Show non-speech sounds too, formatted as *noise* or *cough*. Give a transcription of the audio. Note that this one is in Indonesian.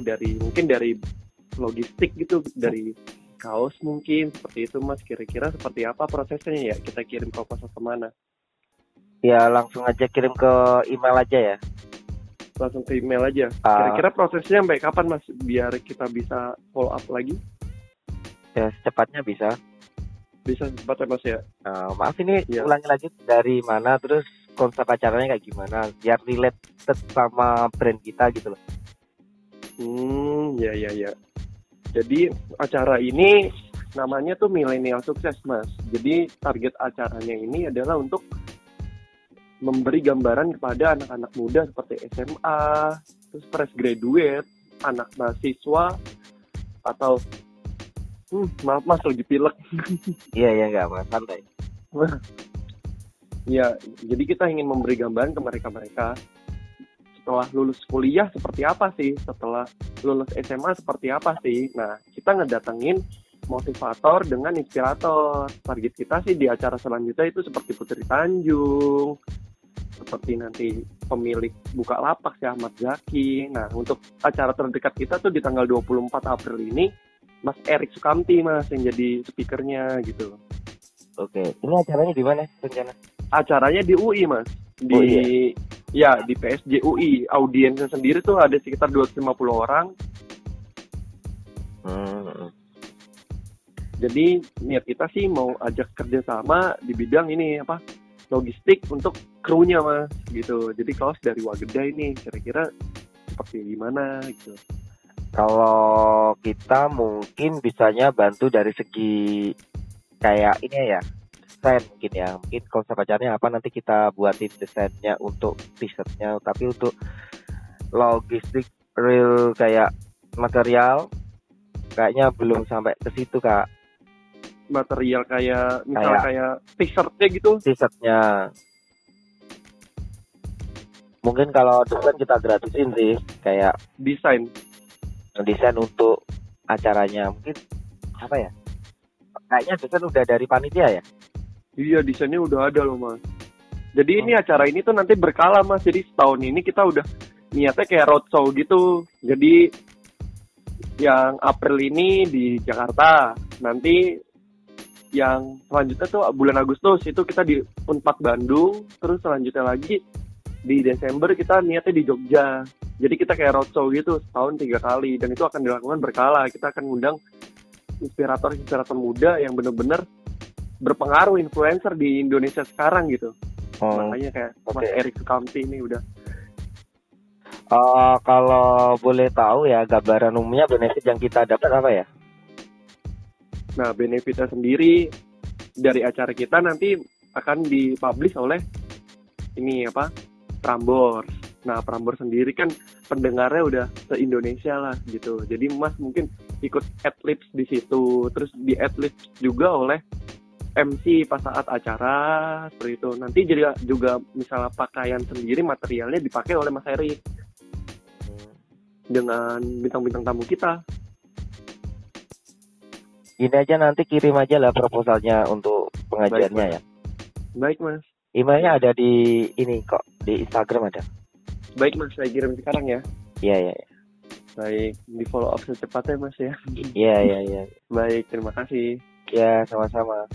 dari mungkin dari logistik gitu dari kaos mungkin seperti itu mas. Kira-kira seperti apa prosesnya ya? Kita kirim proposal ke mana? Ya langsung aja kirim ke email aja ya. Langsung ke email aja. Ah. kira-kira prosesnya sampai kapan mas? Biar kita bisa follow up lagi? Ya secepatnya bisa. Bisa cepat ya mas ya? Nah, maaf ini Iya. ulangi lagi dari mana terus konsep acaranya kayak gimana biar related sama brand kita gitu loh Hmm, ya ya ya. Jadi acara ini namanya tuh milenial sukses mas. Jadi target acaranya ini adalah untuk memberi gambaran kepada anak-anak muda seperti SMA, terus fresh graduate, anak mahasiswa, atau hmm, maaf mas lagi pilek. *laughs* iya iya nggak mas santai *laughs* Ya, jadi kita ingin memberi gambaran ke mereka-mereka setelah lulus kuliah seperti apa sih, setelah lulus SMA seperti apa sih. Nah, kita ngedatengin motivator dengan inspirator. Target kita sih di acara selanjutnya itu seperti Putri Tanjung, seperti nanti pemilik buka lapak si Ahmad Zaki. Nah, untuk acara terdekat kita tuh di tanggal 24 April ini, Mas Erik Sukamti mas yang jadi speakernya gitu. oke ini acaranya di mana rencana acaranya di UI mas di Oh, ya di PSG UI audiensnya sendiri tuh ada sekitar 250 orang. Hmm. jadi niat kita sih mau ajak kerjasama di bidang ini apa logistik untuk krunya mas gitu. Jadi kaos dari Wageda ini kira-kira seperti gimana gitu. Kalau kita mungkin bisanya bantu dari segi kayak ini ya desain mungkin ya. Mungkin konsep acaranya apa nanti kita buatin desainnya untuk t-shirtnya. Tapi untuk logistik real kayak material kayaknya belum sampai ke situ kak. Material kayak misalnya Kayak- kayak t-shirtnya gitu? t-shirtnya. Mungkin kalau desain kita gratisin sih kayak desain. Desain untuk acaranya. Mungkin apa ya? Kayaknya desain udah dari panitia ya Iya desainnya udah ada loh mas. Jadi ini acara ini tuh nanti berkala mas. Jadi setahun ini kita udah niatnya kayak roadshow gitu. Jadi yang April ini di Jakarta. Nanti yang selanjutnya tuh bulan Agustus itu kita di Unpad Bandung. Terus selanjutnya lagi di Desember kita niatnya di Jogja. Jadi kita kayak roadshow gitu setahun tiga kali dan itu akan dilakukan berkala. Kita akan ngundang inspirator-inspirator muda yang bener-bener berpengaruh influencer di Indonesia sekarang gitu. oh. Makanya kayak Mas oke. Erik Sukamti ini udah Eh, kalau boleh tahu ya gambaran umumnya benefit yang kita dapat apa ya Nah, benefitnya sendiri dari acara kita nanti akan dipublish oleh ini apa? Prambors. Nah, Prambors sendiri kan pendengarnya udah se-Indonesia lah gitu. Jadi Mas mungkin ikut adlibs di situ, terus di adlibs juga oleh MC pas saat acara seperti itu. Nanti juga juga misalnya pakaian sendiri materialnya dipakai oleh Mas Erik dengan bintang-bintang tamu kita. Ini aja nanti kirim aja lah proposalnya untuk pengajiannya ya. Baik, Mas. Emailnya ada di ini kok di Instagram ada. Baik, Mas. Saya kirim sekarang ya. Iya iya iya. Baik, di follow up secepatnya Mas ya. iya iya iya. Baik, terima kasih. Ya sama-sama.